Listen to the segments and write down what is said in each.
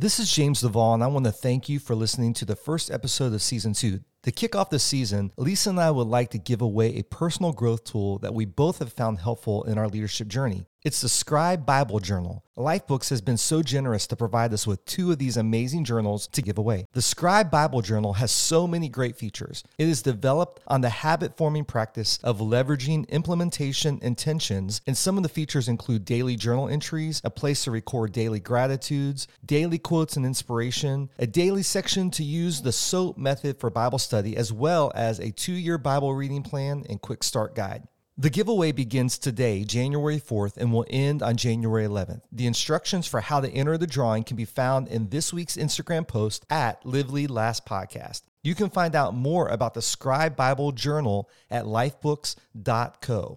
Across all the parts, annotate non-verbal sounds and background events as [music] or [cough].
This is James Duvall, and I want to thank you for listening to the first episode of season two. To kick off the season, Lisa and I would like to give away a personal growth tool that we both have found helpful in our leadership journey. It's the Scribe Bible Journal. Lifebooks has been so generous to provide us with two of these amazing journals to give away. The Scribe Bible Journal has so many great features. It is developed on the habit forming practice of leveraging implementation intentions, and some of the features include daily journal entries, a place to record daily gratitudes, daily quotes and inspiration, a daily section to use the SOAP method for Bible study, as well as a two year Bible reading plan and quick start guide. The giveaway begins today, January 4th, and will end on January 11th. The instructions for how to enter the drawing can be found in this week's Instagram post at Live Lead Last Podcast. You can find out more about the Scribe Bible Journal at lifebooks.co.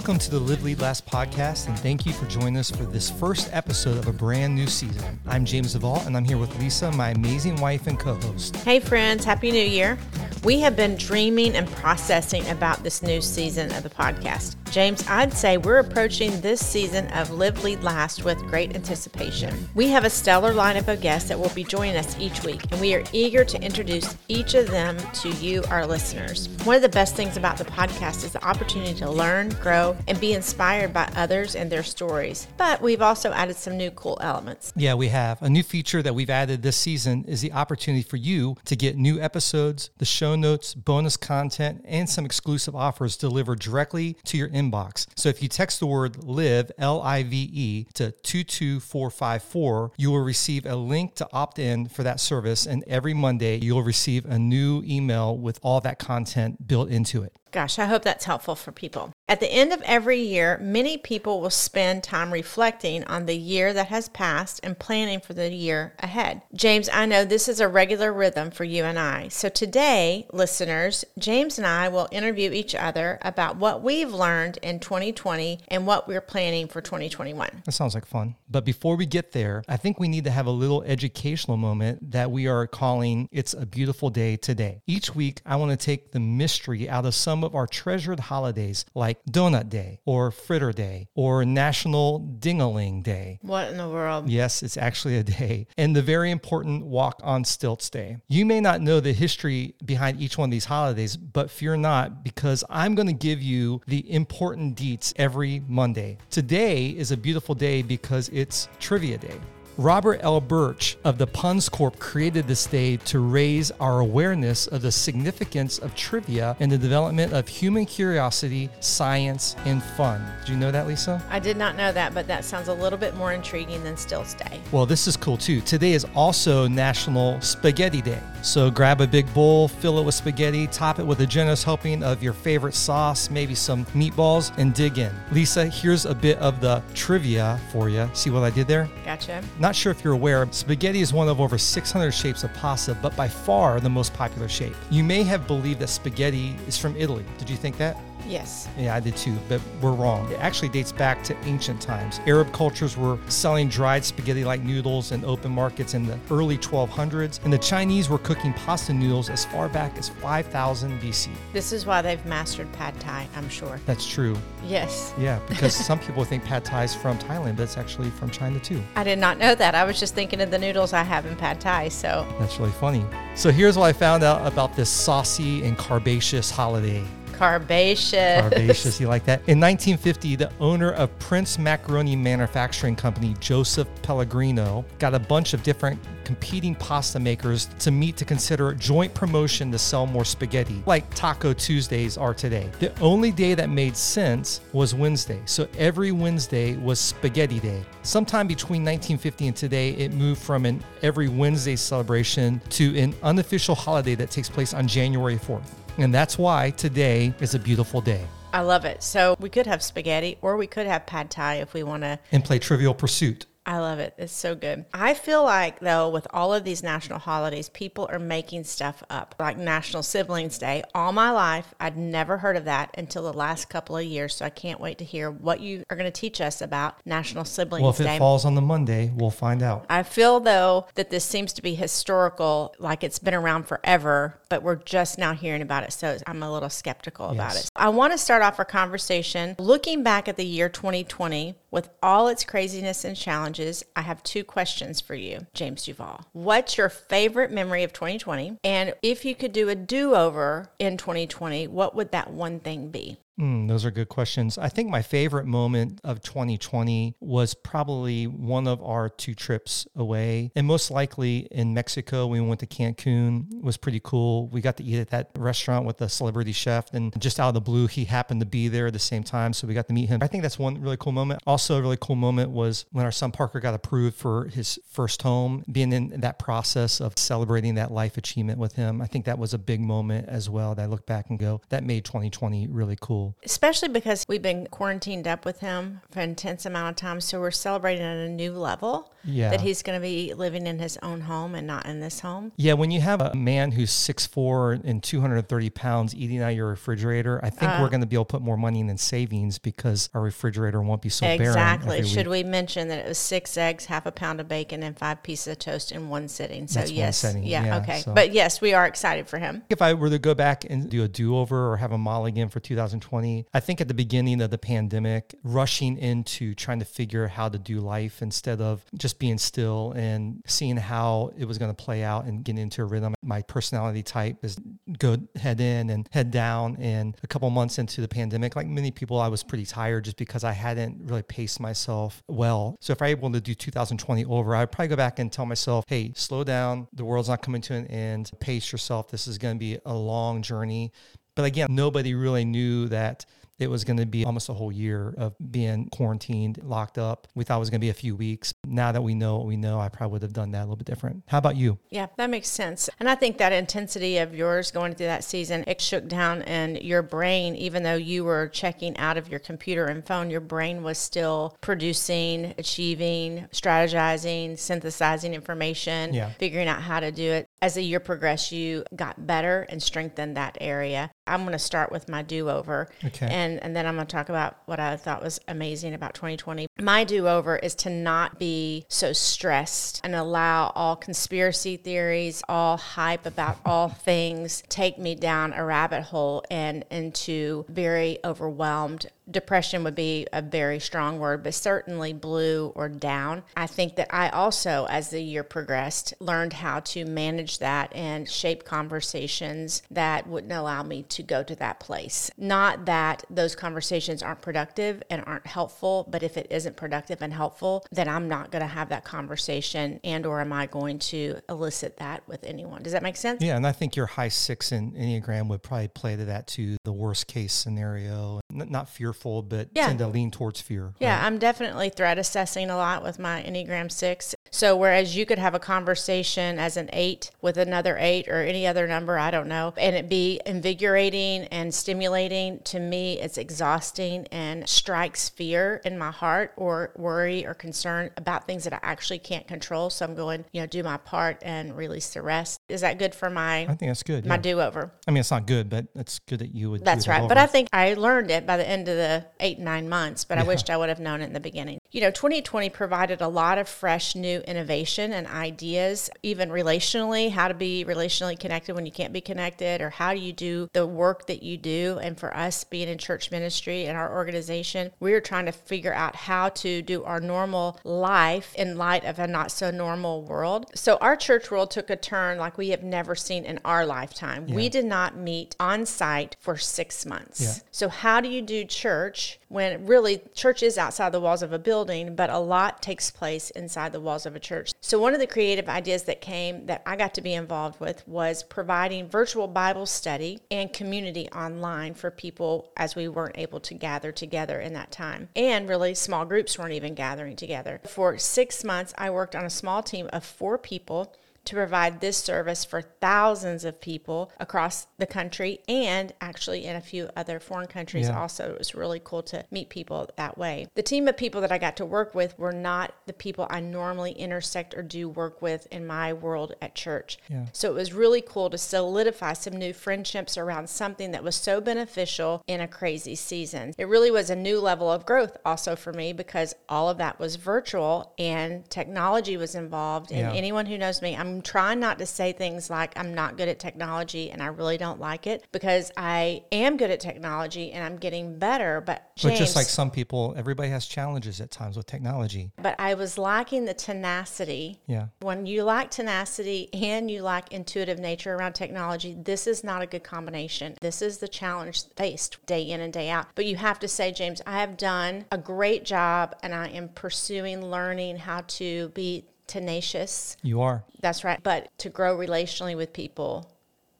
Welcome to the Live Lead Last podcast, and thank you for joining us for this first episode of a brand new season. I'm James Duvall, and I'm here with Lisa, my amazing wife and co host. Hey, friends, Happy New Year. We have been dreaming and processing about this new season of the podcast. James, I'd say we're approaching this season of Live Lead Last with great anticipation. We have a stellar lineup of guests that will be joining us each week, and we are eager to introduce each of them to you, our listeners. One of the best things about the podcast is the opportunity to learn, grow, and be inspired by others and their stories. But we've also added some new cool elements. Yeah, we have. A new feature that we've added this season is the opportunity for you to get new episodes, the show notes, bonus content, and some exclusive offers delivered directly to your inbox. So if you text the word live, L I V E, to 22454, you will receive a link to opt in for that service. And every Monday, you'll receive a new email with all that content built into it. Gosh, I hope that's helpful for people. At the end of every year, many people will spend time reflecting on the year that has passed and planning for the year ahead. James, I know this is a regular rhythm for you and I. So today, listeners, James and I will interview each other about what we've learned in 2020 and what we're planning for 2021. That sounds like fun. But before we get there, I think we need to have a little educational moment that we are calling It's a Beautiful Day Today. Each week, I want to take the mystery out of some of our treasured holidays like Donut Day or Fritter Day or National Dingaling Day. What in the world? Yes, it's actually a day. And the very important Walk on Stilts Day. You may not know the history behind each one of these holidays, but fear not because I'm going to give you the important deets every Monday. Today is a beautiful day because it's Trivia Day. Robert L. Birch of the Puns Corp created this day to raise our awareness of the significance of trivia in the development of human curiosity, science, and fun. Did you know that, Lisa? I did not know that, but that sounds a little bit more intriguing than Stilts Day. Well, this is cool too. Today is also National Spaghetti Day. So grab a big bowl, fill it with spaghetti, top it with a generous helping of your favorite sauce, maybe some meatballs, and dig in. Lisa, here's a bit of the trivia for you. See what I did there? Gotcha. Not sure if you're aware, spaghetti is one of over 600 shapes of pasta, but by far the most popular shape. You may have believed that spaghetti is from Italy. Did you think that? Yes. Yeah, I did too, but we're wrong. It actually dates back to ancient times. Arab cultures were selling dried spaghetti like noodles in open markets in the early 1200s, and the Chinese were cooking pasta noodles as far back as 5000 BC. This is why they've mastered pad thai, I'm sure. That's true. Yes. Yeah, because [laughs] some people think pad thai is from Thailand, but it's actually from China too. I did not know that. I was just thinking of the noodles I have in pad thai, so. That's really funny. So here's what I found out about this saucy and carbaceous holiday. Carbaceous. Carbaceous, you like that? In 1950, the owner of Prince Macaroni Manufacturing Company, Joseph Pellegrino, got a bunch of different competing pasta makers to meet to consider joint promotion to sell more spaghetti, like Taco Tuesdays are today. The only day that made sense was Wednesday, so every Wednesday was Spaghetti Day. Sometime between 1950 and today, it moved from an every Wednesday celebration to an unofficial holiday that takes place on January 4th. And that's why today is a beautiful day. I love it. So we could have spaghetti or we could have pad thai if we want to. And play Trivial Pursuit. I love it. It's so good. I feel like, though, with all of these national holidays, people are making stuff up, like National Siblings Day. All my life, I'd never heard of that until the last couple of years. So I can't wait to hear what you are going to teach us about National Siblings Day. Well, if Day. it falls on the Monday, we'll find out. I feel though that this seems to be historical, like it's been around forever, but we're just now hearing about it. So I'm a little skeptical about it. I want to start off our conversation looking back at the year 2020 with all its craziness and challenges. I have two questions for you, James Duvall. What's your favorite memory of 2020? And if you could do a do over in 2020, what would that one thing be? Mm, those are good questions. I think my favorite moment of 2020 was probably one of our two trips away, and most likely in Mexico. We went to Cancun. It was pretty cool. We got to eat at that restaurant with the celebrity chef, and just out of the blue, he happened to be there at the same time, so we got to meet him. I think that's one really cool moment. Also, a really cool moment was when our son Parker got approved for his first home. Being in that process of celebrating that life achievement with him, I think that was a big moment as well. That I look back and go, that made 2020 really cool. Especially because we've been quarantined up with him for an intense amount of time. So we're celebrating at a new level Yeah. that he's going to be living in his own home and not in this home. Yeah, when you have a man who's 6'4 and 230 pounds eating out of your refrigerator, I think we're uh. going to be able to put more money in the savings because our refrigerator won't be so barren. exactly. Should week. we mention that it was six eggs, half a pound of bacon, and five pieces of toast in one sitting? So That's one yes, setting, yeah, yeah, okay. so- But yes, we are excited for him. If I were to go back and do a do over or have a mulligan for 2020, I think at the beginning of the pandemic, rushing into trying to figure out how to do life instead of just being still and seeing how it was going to play out and getting into a rhythm. My personality type is go head in and head down. And a couple months into the pandemic, like many people, I was pretty tired just because I hadn't really paced myself well. So if I able to do 2020 over, I'd probably go back and tell myself, hey, slow down. The world's not coming to an end. Pace yourself. This is going to be a long journey. But again, nobody really knew that it was going to be almost a whole year of being quarantined, locked up. We thought it was going to be a few weeks. Now that we know what we know, I probably would have done that a little bit different. How about you? Yeah, that makes sense. And I think that intensity of yours going through that season, it shook down and your brain, even though you were checking out of your computer and phone, your brain was still producing, achieving, strategizing, synthesizing information, Yeah. figuring out how to do it. As the year progressed, you got better and strengthened that area. I'm going to start with my do over. Okay. And, and then I'm going to talk about what I thought was amazing about 2020. My do over is to not be so stressed and allow all conspiracy theories, all hype about all things take me down a rabbit hole and into very overwhelmed. Depression would be a very strong word, but certainly blue or down. I think that I also, as the year progressed, learned how to manage that and shape conversations that wouldn't allow me to go to that place. Not that those conversations aren't productive and aren't helpful, but if it isn't productive and helpful, then I'm not going to have that conversation and or am I going to elicit that with anyone. Does that make sense? Yeah, and I think your high six in Enneagram would probably play to that too. The worst case scenario, not fearful, but Yeah. tend to lean towards fear. Yeah, right? I'm definitely threat assessing a lot with my Enneagram 6. So, whereas you could have a conversation as an eight with another eight or any other number, I don't know, and it be invigorating and stimulating, to me, it's exhausting and strikes fear in my heart or worry or concern about things that I actually can't control. So, I'm going, you know, do my part and release the rest. Is that good for my, I think that's good. my yeah. do over? I mean, it's not good, but it's good that you would. do That's that right. But. I think I learned it by the end of the eight, nine months, but I wished I would have known it in the beginning. You know, 2020 provided a lot of fresh, new innovation and ideas, even relationally, how to be relationally connected when you can't be connected, or how do you do the work that you do. And for us being in church ministry and our organization, we were trying to figure out how to do our normal life in light of a not so normal world. So our church world took a turn like we have never seen in our lifetime. We did not meet on site for six months. Yeah. So, how do you do church when really church is outside the walls of a building, but a lot takes place inside the walls of a church? So, one of the creative ideas that came that I got to be involved with was providing virtual Bible study and community online for people as we weren't able to gather together in that time. And really, small groups weren't even gathering together. For six months, I worked on a small team of four people to provide this service for thousands of people across the country and actually in a few other foreign countries Yeah. also. It was really cool to meet people that way. The team of people that I got to work with were not the people I normally intersect or do work with in my world at church. Yeah. So it was really cool to solidify some new friendships around something that was so beneficial in a crazy season. It really was a new level of growth also for me because all of that was virtual and technology was involved. And Yeah. anyone who knows me, I'm trying not to say things like I'm not good at technology and I really don't like it because I am good at technology and I'm getting better. But James, But just like some people, everybody has challenges at times with technology. but I was lacking the tenacity Yeah. when you lack tenacity and you lack intuitive nature around technology, this is not a good combination. This is the challenge faced day in and day out. But you have to say, James, I have done a great job and I am pursuing learning how to be tenacious. You are. That's right. But to grow relationally with people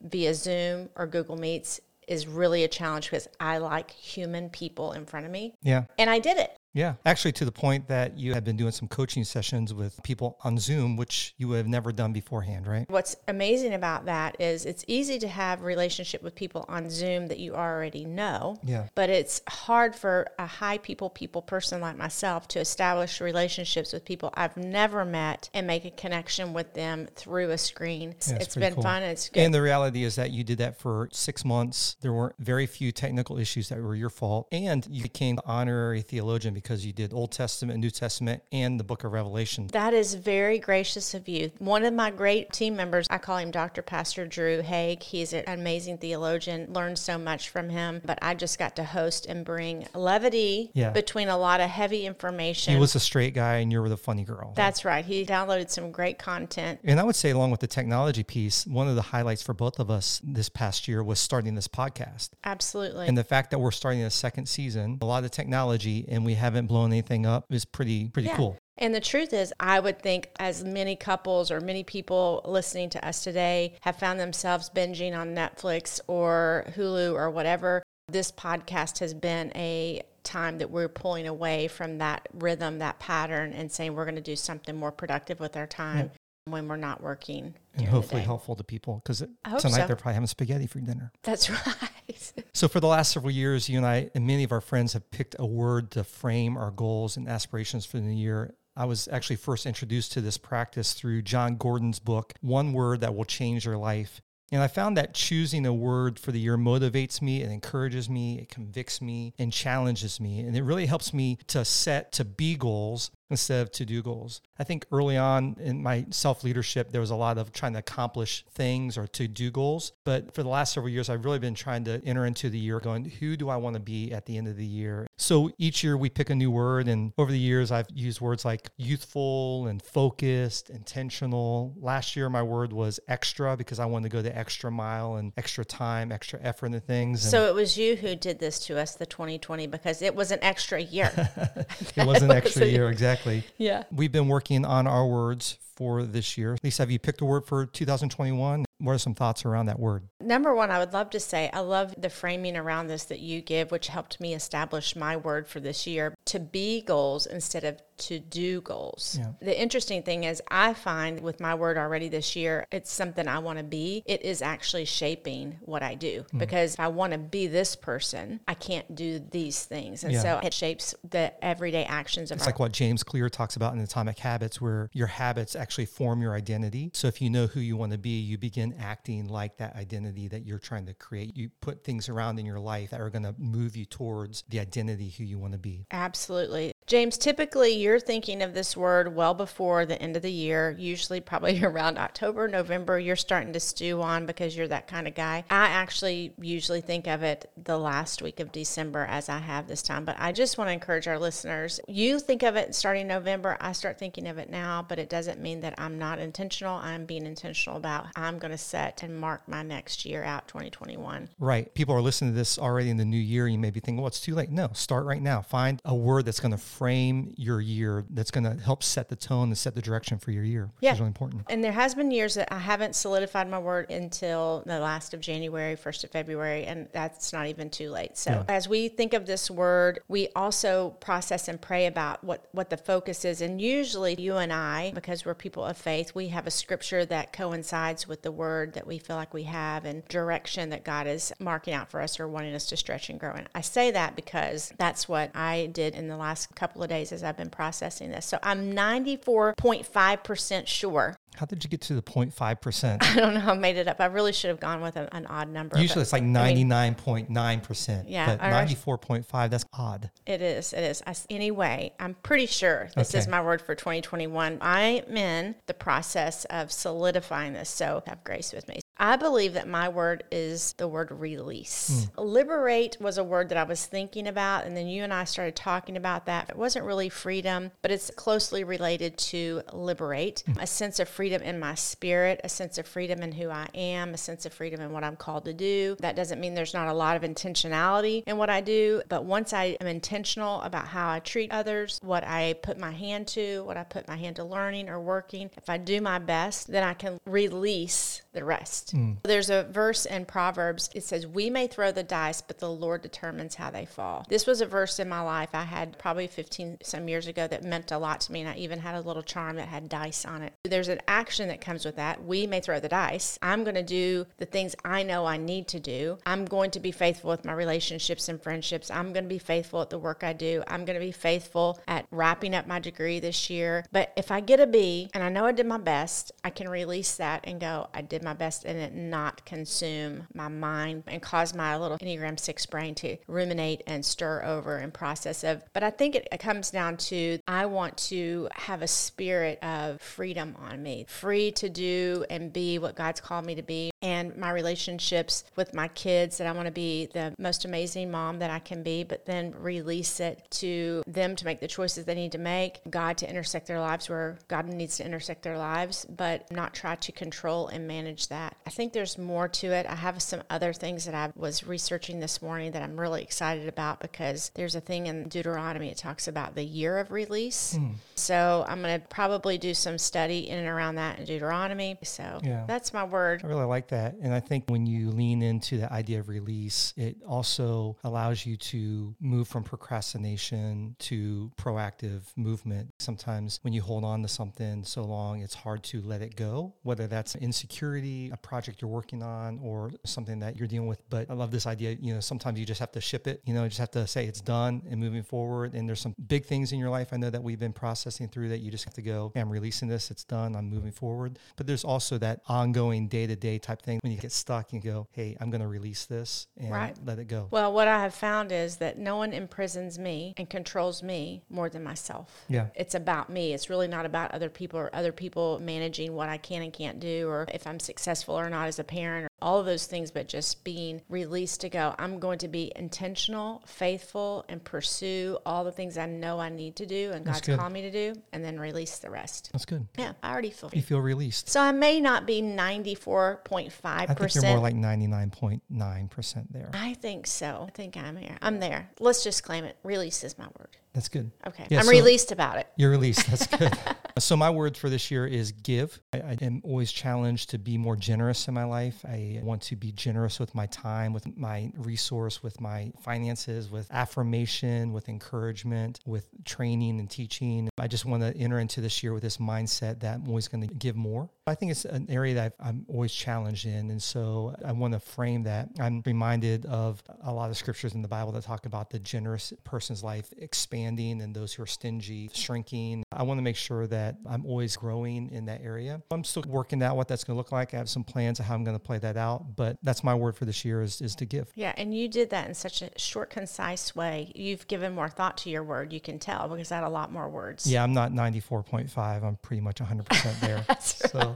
via Zoom or Google Meets is really a challenge because I like human people in front of me. Yeah. And I did it. Yeah. Actually, to the point that you have been doing some coaching sessions with people on Zoom, which you would have never done beforehand, right? What's amazing about that is it's easy to have relationship with people on Zoom that you already know. Yeah. But it's hard for a high people people person like myself to establish relationships with people I've never met and make a connection with them through a screen. It's- Yeah, it's been cool. fun. It's good. And the reality is that you did that for six months. There weren't very few technical issues that were your fault. And you became the honorary theologian because you did Old Testament, New Testament, and the book of Revelation. That is very gracious of you. One of my great team members, I call him Dr. Pastor Drew Haig. He's an amazing theologian, learned so much from him. But I just got to host and bring levity Yeah. between a lot of heavy information. He was a straight guy and you were the funny girl. That's right. He downloaded some great content. And I would say, along with the technology piece, one of the highlights for both of us this past year was starting this podcast. Absolutely. And the fact that we're starting a second season, a lot of technology, and we haven't blown anything up is pretty pretty Yeah. cool. And the truth is, I would think as many couples or many people listening to us today have found themselves binging on Netflix or Hulu or whatever, this podcast has been a time that we're pulling away from that rhythm, that pattern, and saying we're going to do something more productive with our time when we're not working. And hopefully helpful to people because tonight so. they're probably having spaghetti for dinner. That's [laughs] right. So, for the last several years, you and I and many of our friends have picked a word to frame our goals and aspirations for the new year. I was actually first introduced to this practice through Jon Gordon's book, One Word That Will Change Your Life. And I found that choosing a word for the year motivates me, it encourages me, it convicts me, and challenges me. And it really helps me to set to be goals instead of to do goals. I think early on in my self leadership, there was a lot of trying to accomplish things or to do goals. But for the last several years, I've really been trying to enter into the year going, who do I want to be at the end of the year? So each year we pick a new word. And over the years, I've used words like youthful and focused, intentional. Last year, my word was extra because I wanted to go the extra mile and extra time, extra effort and things. And So it was you who did this to us, the 2020, because it was an extra year. [laughs] it was an [laughs] extra year, exactly. Yeah. We've been working on our words for this year. Lisa, have you picked a word for 2021? What are some thoughts around that word? Number one, I would love to say I love the framing around this that you give, which helped me establish my word for this year to be goals instead of to do goals. Yeah. The interesting thing is, I find with my word already this year, it's something I want to be. It is actually shaping what I do Hmm. because if I want to be this person, I can't do these things. And Yeah. so it shapes the everyday actions of It's our like what James Clear talks about in Atomic Habits, where your habits actually form your identity. So if you know who you want to be, you begin acting like that identity that you're trying to create. You put things around in your life that are going to move you towards the identity who you want to be. Absolutely. James, typically you're thinking of this word well before the end of the year, usually probably [laughs] around October, November, you're starting to stew on because you're that kind of guy. I actually usually think of it the last week of December as I have this time, but I just want to encourage our listeners. You think of it starting November, I start thinking of it now, but it doesn't mean that I'm not intentional. I'm being intentional about I'm going to set and mark my next year out 2021. Right. People are listening to this already in the new year. You may be thinking, well, it's too late. No, start right now. Find a word that's going to frame your year that's going to help set the tone and set the direction for your year, which Yeah. is really important. And there has been years that I haven't solidified my word until the last of January, first of February, and that's not even too late. So Yeah. as we think of this word, we also process and pray about what what the focus is. And usually, you and I, because we're people of faith, we have a scripture that coincides with the word that we feel like we have and direction that God is marking out for us or wanting us to stretch and grow. And I say that because that's what I did in the last couple of days as I've been processing this. So I'm 94.5% sure How did you get to the 0.5%? [laughs] I don't know. I made it up. I really should have gone with an, an odd number. Usually it's like 99.9%. Yeah, But I rush- 94.5, that's odd. It is. It is. I anyway, I'm pretty sure this is my word for 2021. I'm in the process of solidifying this, so have grace with me. I believe that my word is the word release. Hmm. Liberate was a word that I was thinking about, and then you and I started talking about that. It wasn't really freedom, but it's closely related to liberate hmm. a sense of freedom in my spirit, a sense of freedom in who I am, a sense of freedom in what I'm called to do. That doesn't mean there's not a lot of intentionality in what I do, but once I am intentional about how I treat others, what I put my hand to, what I put my hand to learning or working, if I do my best, then I can release the rest. Hmm. There's a verse in Proverbs. It says, We may throw the dice, but the Lord determines how they fall. This was a verse in my life I had probably 15 some years ago that meant a lot to me. And I even had a little charm that had dice on it. There's an action that comes with that. We may throw the dice. I'm going to do the things I know I need to do. I'm going to be faithful with my relationships and friendships. I'm going to be faithful at the work I do. I'm going to be faithful at wrapping up my degree this year. But if I get a B and I know I did my best, I can release that and go, I did my best and it not consume my mind and cause my little Enneagram 6 brain to ruminate and stir over and process of. But I think it, it comes down to I want to have a spirit of freedom on me, free to do and be what God's called me to be. And my relationships with my kids, that I want to be the most amazing mom that I can be, but then release it to them to make the choices they need to make, God to intersect their lives where God needs to intersect their lives, but not try to control and manage that. I think there's more to it. I have some other things that I was researching this morning that I'm really excited about because there's a thing in Deuteronomy, it talks about the year of release. Hmm. So I'm going to probably do some study in and around that in Deuteronomy. So Yeah. that's my word. I really like that. And I think when you lean into the idea of release, it also allows you to move from procrastination to proactive movement. Sometimes when you hold on to something so long, it's hard to let it go, whether that's insecurity, a project you're working on, or something that you're dealing with. But I love this idea, you know, sometimes you just have to ship it, you know, you just have to say it's done and moving forward. And there's some big things in your life I know that we've been processing through that you just have to go, "Okay, I'm releasing this, it's done, I'm moving forward. But there's also that ongoing day to day type thing when you get stuck, you go, hey, I'm going to release this and Right. let it go. Well, what I have found is that no one imprisons me and controls me more than myself. Yeah. It's about me. It's really not about other people or other people managing what I can and can't do or if I'm successful or not as a parent all of those things, but just being released to go. I'm going to be intentional, faithful, and pursue all the things I know I need to do and That's God's good. called me to do, and then release the rest. That's good. Yeah, I already feel. You feel released. So I may not be 94.5%. I think you're more like 99.9% there. I think so. I think I'm here. I'm there. Let's just claim it. Release is my word. That's good. Okay. Yeah, I'm so- released about it. You're released. That's [laughs] good. So my word for this year is give. I, I am always challenged to be more generous in my life. I want to be generous with my time, with my resource, with my finances, with affirmation, with encouragement, with training and teaching. I just want to enter into this year with this mindset that I'm always going to give more. I think it's an area that I've, I'm always challenged in. And so I want to frame that. I'm reminded of a lot of scriptures in the Bible that talk about the generous person's life expanding and those who are stingy shrinking. I want to make sure that I'm always growing in that area. I'm still working out what that's going to look like. I have some plans of how I'm going to play that out, but that's my word for this year is, is to give. Yeah, and you did that in such a short, concise way. You've given more thought to your word. You can tell because I had a lot more words. Yeah, I'm not 94.5. I'm pretty much 100% there. [laughs] so,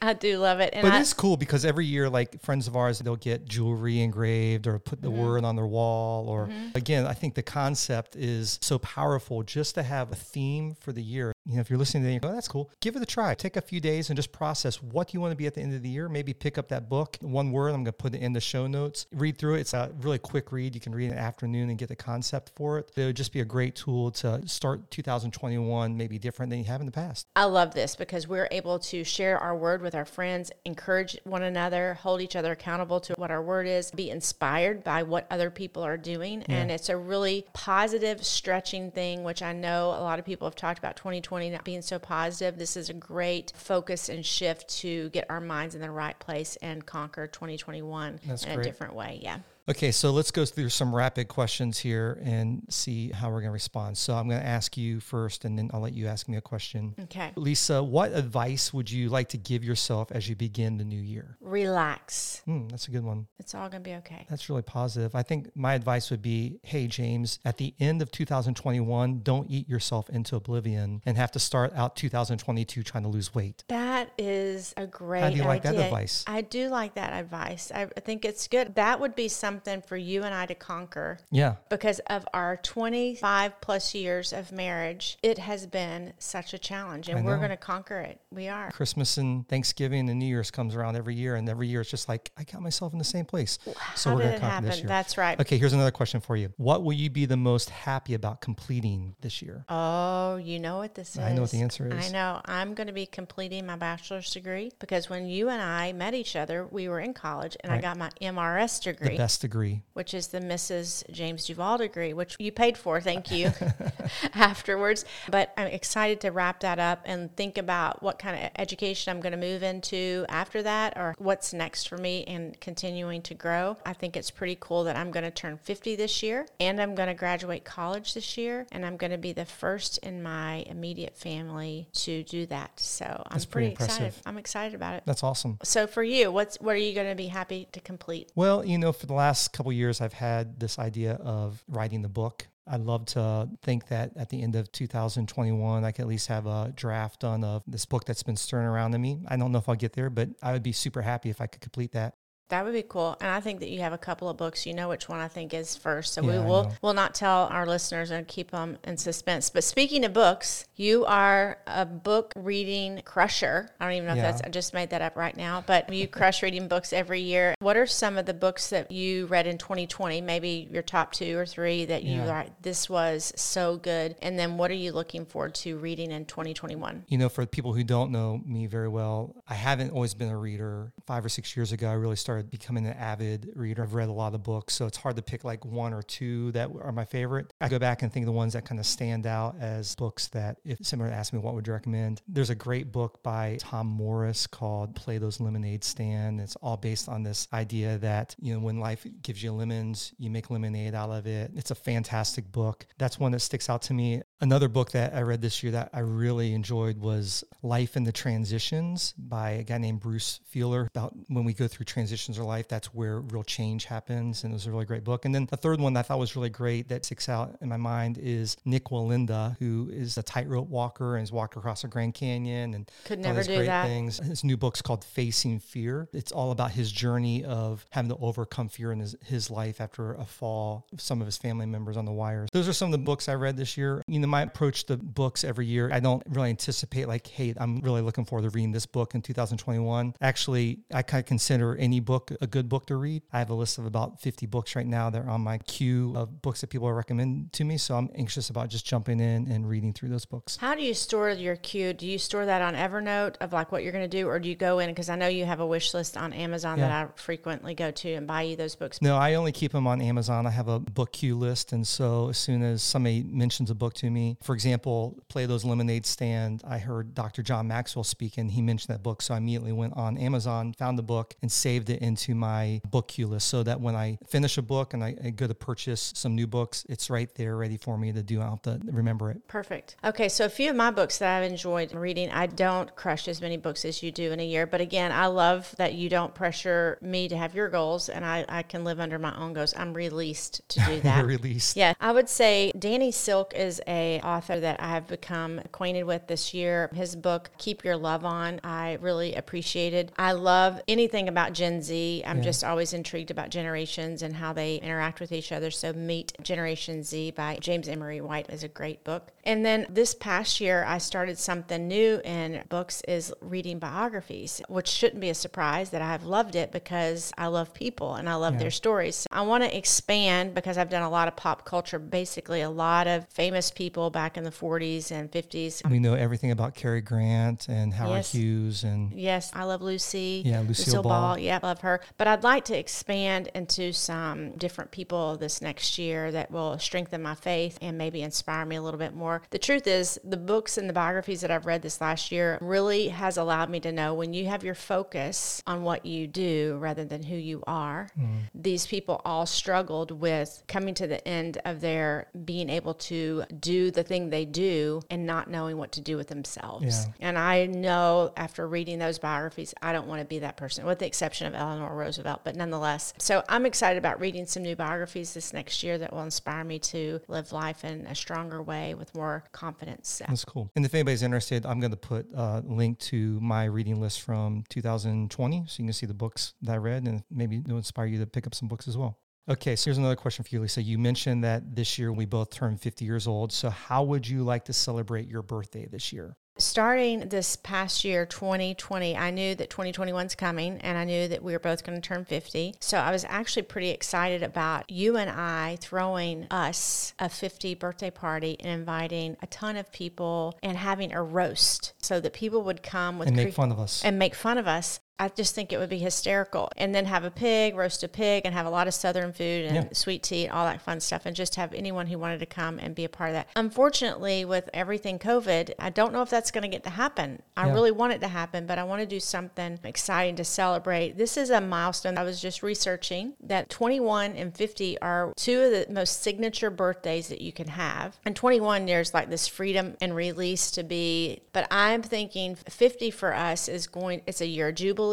I do love it. And but I, it's cool because every year, like friends of ours, they'll get jewelry engraved or put the Mm-hmm. word on their wall. Or again, I think the concept is so powerful just to have a theme for the year. You know, if you're listening to it, you go, oh, that's cool. Give it a try. Take a few days and just process what you want to be at the end of the year. Maybe pick up that book, one word. I'm going to put it in the show notes. Read through it. It's a really quick read. You can read in the afternoon and get the concept for it. It would just be a great tool to start 2021 maybe different than you have in the past. I love this because we're able to share our word with our friends, encourage one another, hold each other accountable to what our word is, be inspired by what other people are doing. Yeah. And it's a really positive, stretching thing, which I know a lot of people have talked about 2020 not being so positive. This is a great focus and shift to get our minds in the right place and conquer 2021 That's in great. a different way. Yeah. Okay, so let's go through some rapid questions here and see how we're going to respond. So I'm going to ask you first, and then I'll let you ask me a question. Okay. Lisa, what advice would you like to give yourself as you begin the new year? Relax. Mm, that's a good one. It's all going to be okay. That's really positive. I think my advice would be hey, James, at the end of 2021, don't eat yourself into oblivion and have to start out 2022 trying to lose weight. That is a great How do you like that advice? I do like that advice. I think it's good. That would be something something for you and I to conquer. Yeah. Because of our 25 plus years of marriage, it has been such a challenge and we're going to conquer it. We are. Christmas and Thanksgiving and New Year's comes around every year and every year it's just like I got myself in the same place. So we're going to conquer this year. That's right. Okay, here's another question for you. What will you be the most happy about completing this year? Oh, you know what this is. I know what the answer is. I know. I'm going to be completing my bachelor's degree because when you and I met each other, we were in college and right. I got my MRS degree. The best degree. Which is the Mrs. James Duvall degree, which you paid for, thank you, [laughs] afterwards. But I'm excited to wrap that up and think about what kind of education I'm going to move into after that or what's next for me and continuing to grow. I think it's pretty cool that I'm going to turn 50 this year and I'm going to graduate college this year and I'm going to be the first in my immediate family to do that. So I'm That's pretty, pretty excited. I'm excited about it. That's awesome. So for you, what's what are you going to be happy to complete? Well, you know, for the last couple years, I've had this idea of writing the book. I'd love to think that at the end of 2021, I could at least have a draft done of this book that's been stirring around in me. I don't know if I'll get there, but I would be super happy if I could complete that. That would be cool. And I think that you have a couple of books. You know which one I think is first. So yeah, we will will not tell our listeners and keep them in suspense. But speaking of books, you are a book reading crusher. I don't even know yeah. if that's I just made that up right now, but you crush reading books every year. What are some of the books that you read in 2020? Maybe your top 2 or 3 that you yeah. like this was so good. And then what are you looking forward to reading in 2021? You know, for people who don't know me very well, I haven't always been a reader. 5 or 6 years ago I really started started becoming an avid reader. I've read a lot of books, so it's hard to pick like one or two that are my favorite. I go back and think of the ones that kind of stand out as books that if someone asked me what would you recommend, there's a great book by Tom Morris called Plato's Lemonade Stand. It's all based on this idea that, you know, when life gives you lemons, you make lemonade out of it. It's a fantastic book. That's one that sticks out to me. Another book that I read this year that I really enjoyed was Life in the Transitions by a guy named Bruce Feiler about when we go through transitions in life, that's where real change happens. And it was a really great book. And then the third one that I thought was really great that sticks out in my mind is Nik Wallenda, who is a tightrope walker and has walked across the Grand Canyon and could never do great that. things. His new book's called Facing Fear. It's all about his journey of having to overcome fear in his, his life after a fall of some of his family members on the wires. Those are some of the books I read this year. You know, my approach to books every year, I don't really anticipate like, hey, I'm really looking forward to reading this book in 2021. Actually, I kind of consider any book a good book to read. I have a list of about 50 books right now that are on my queue of books that people recommend to me. So I'm anxious about just jumping in and reading through those books. How do you store your queue? Do you store that on Evernote of like what you're going to do, or do you go in? Because I know you have a wish list on Amazon yeah. that I frequently go to and buy you those books. No, I only keep them on Amazon. I have a book queue list. And so as soon as somebody mentions a book to me, for example, Plato's Lemonade Stand, I heard Dr. John Maxwell speak and he mentioned that book. So I immediately went on Amazon, found the book, and saved it into my book queue list so that when I finish a book and I, I, go to purchase some new books, it's right there ready for me to do. I have to remember it. Perfect. Okay, so a few of my books that I've enjoyed reading, I don't crush as many books as you do in a year. But again, I love that you don't pressure me to have your goals and I, I can live under my own goals. I'm released to do [laughs] that. released. Yeah. I would say Danny Silk is a a author that I have become acquainted with this year. His book, Keep Your Love On, I really appreciated. I love anything about Gen Z. I'm yeah. just always intrigued about generations and how they interact with each other. So, Meet Generation Z by James Emery White is a great book. And then this past year, I started something new in books is reading biographies, which shouldn't be a surprise that I've loved it because I love people and I love yeah. their stories. I want to expand because I've done a lot of pop culture, basically a lot of famous people back in the 40s and 50s. We know everything about Cary Grant and Howard yes. Hughes and Yes, I love Lucy. Yeah, Lucille, Lucille Ball. Ball. Yeah, love her. But I'd like to expand into some different people this next year that will strengthen my faith and maybe inspire me a little bit more. The truth is, the books and the biographies that I've read this last year really has allowed me to know when you have your focus on what you do rather than who you are. Mm. These people all struggled with coming to the end of their being able to do the thing they do and not knowing what to do with themselves. Yeah. And I know after reading those biographies, I don't want to be that person, with the exception of Eleanor Roosevelt, but nonetheless. So I'm excited about reading some new biographies this next year that will inspire me to live life in a stronger way with more confidence. That's cool. And if anybody's interested, I'm going to put a link to my reading list from 2020 so you can see the books that I read and maybe it'll inspire you to pick up some books as well. Okay, so here's another question for you, Lisa. You mentioned that this year we both turned 50 years old. So, how would you like to celebrate your birthday this year? Starting this past year, 2020, I knew that 2021 is coming and I knew that we were both going to turn 50. So I was actually pretty excited about you and I throwing us a 50 birthday party and inviting a ton of people and having a roast so that people would come with and make cre- fun of us. And make fun of us. I just think it would be hysterical. And then have a pig, roast a pig, and have a lot of Southern food and yeah. sweet tea, and all that fun stuff, and just have anyone who wanted to come and be a part of that. Unfortunately, with everything COVID, I don't know if that's going to get to happen. I yeah. really want it to happen, but I want to do something exciting to celebrate. This is a milestone. I was just researching that 21 and 50 are two of the most signature birthdays that you can have. And 21, there's like this freedom and release to be, but I'm thinking 50 for us is going, it's a year jubilee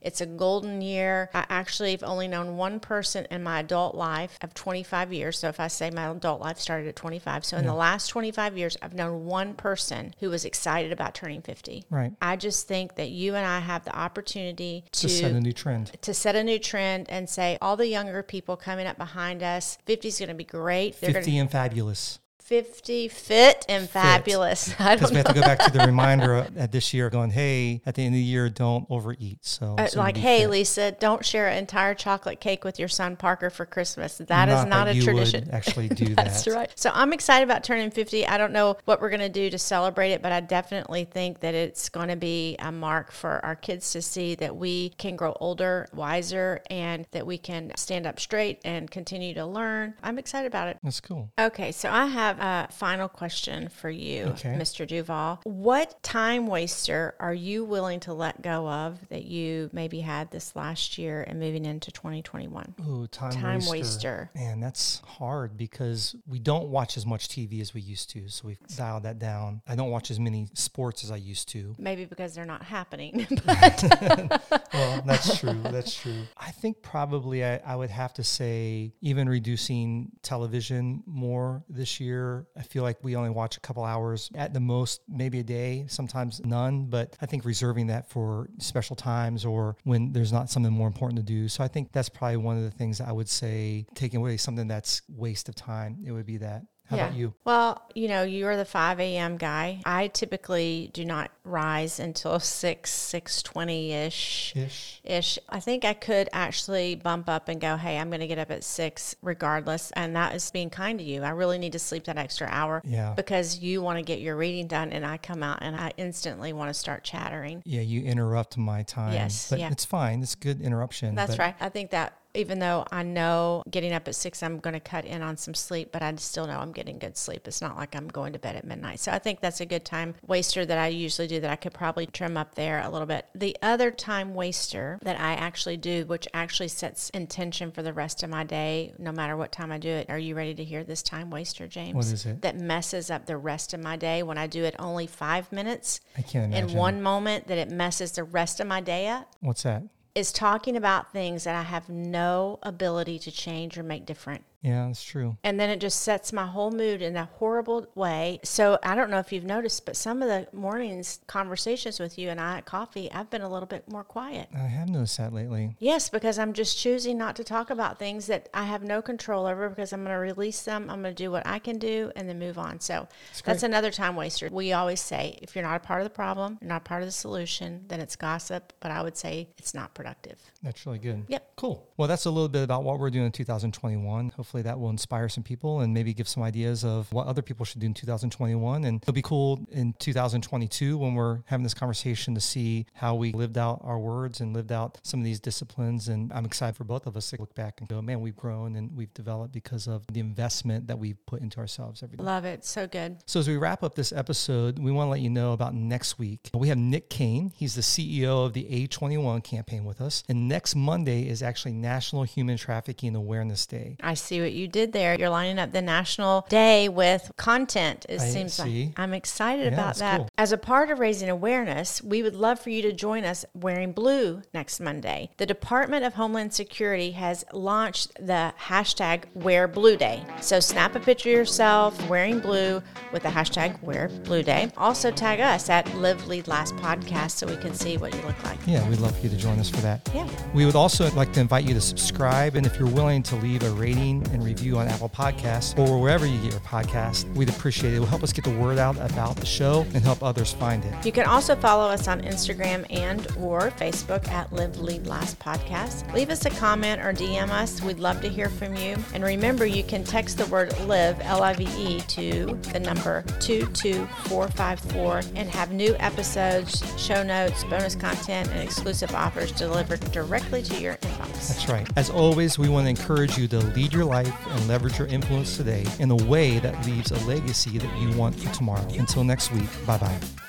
It's a golden year. I actually have only known one person in my adult life of 25 years. So if I say my adult life started at 25, so in yeah. the last 25 years, I've known one person who was excited about turning 50. Right. I just think that you and I have the opportunity to, to set a new trend. To set a new trend and say all the younger people coming up behind us, 50 is going to be great. They're 50 gonna, and fabulous. 50 fit and fabulous. [laughs] Because we have to go back to the reminder [laughs] at this year going, hey, at the end of the year, don't overeat. So, uh, like, hey, fit. Lisa, don't share an entire chocolate cake with your son Parker for Christmas. That not is not that a tradition. actually [laughs] do that. That's right. So I'm excited about turning 50. I don't know what we're going to do to celebrate it, but I definitely think that it's going to be a mark for our kids to see that we can grow older, wiser, and that we can stand up straight and continue to learn. I'm excited about it. That's cool. Okay, so I have have a final question for you, okay. Mr. Duvall. What time waster are you willing to let go of that you maybe had this last year and moving into 2021? Ooh, time, time waster. waster. Man, that's hard because we don't watch as much TV as we used to. So we've dialed that down. I don't watch as many sports as I used to. Maybe because they're not happening. [laughs] [laughs] well, that's true. That's true. I think probably I, I would have to say even reducing television more this year I feel like we only watch a couple hours at the most, maybe a day, sometimes none. But I think reserving that for special times or when there's not something more important to do. So I think that's probably one of the things I would say, taking away something that's waste of time, it would be that. How yeah. about you? Well, you know, you're the 5 a.m. guy. I typically do not rise until 6, 6.20-ish. Ish. Ish. I think I could actually bump up and go, hey, I'm going to get up at 6 regardless. And that is being kind to you. I really need to sleep that extra hour yeah. because you want to get your reading done. And I come out and I instantly want to start chattering. Yeah, you interrupt my time. Yes. But yeah. it's fine. It's good interruption. That's right. I think that even though I know getting up at six, I'm going to cut in on some sleep, but I still know I'm getting good sleep. It's not like I'm going to bed at midnight. So I think that's a good time waster that I usually do that I could probably trim up there a little bit. The other time waster that I actually do, which actually sets intention for the rest of my day, no matter what time I do it. Are you ready to hear this time waster, James? What is it? That messes up the rest of my day when I do it only five minutes. I can't imagine. In one moment that it messes the rest of my day up. What's that? Is talking about things that I have no ability to change or make different. Yeah, that's true. And then it just sets my whole mood in a horrible way. So I don't know if you've noticed, but some of the mornings conversations with you and I at coffee, I've been a little bit more quiet. I have noticed that lately. Yes, because I'm just choosing not to talk about things that I have no control over because I'm going to release them. I'm going to do what I can do and then move on. So that's, that's another time waster. We always say if you're not a part of the problem, you're not part of the solution, then it's gossip. But I would say it's not productive. That's really good. Yep. Cool. Well, that's a little bit about what we're doing in 2021. Hopefully that will inspire some people and maybe give some ideas of what other people should do in 2021. And it'll be cool in 2022 when we're having this conversation to see how we lived out our words and lived out some of these disciplines. And I'm excited for both of us to look back and go, man, we've grown and we've developed because of the investment that we've put into ourselves every day. Love it. So good. So as we wrap up this episode, we want to let you know about next week. We have Nick Caine. He's the CEO of the A21 campaign with us. And next Monday is actually National Human Trafficking Awareness Day. I see what you did there. You're lining up the national day with content. It I seems see. like I'm excited Yeah, about that. cool. As a part of raising awareness, we would love for you to join us wearing blue next Monday. The Department of Homeland Security has launched the hashtag Wear Blue Day. So snap a picture of yourself wearing blue with the hashtag Wear Blue Day. Also tag us at Live Lead Last Podcast so we can see what you look like. Yeah, we'd love for you to join us for that. Yeah. We would also like to invite you to subscribe. And if you're willing to leave a rating and review on Apple Podcasts or wherever you get your podcast, we'd appreciate it. It will help us get the word out about the show and help others find it. You can also follow us on Instagram and or Facebook at Live Lead Last Podcast. Leave us a comment or DM us. We'd love to hear from you. And remember, you can text the word live, L-I-V-E, to the number 22454 and have new episodes, show notes, bonus content, and exclusive offers delivered directly to your inbox. That's right. As always, we want to encourage you to lead your life and leverage your influence today in a way that leaves a legacy that you want for tomorrow. Until next week, bye bye.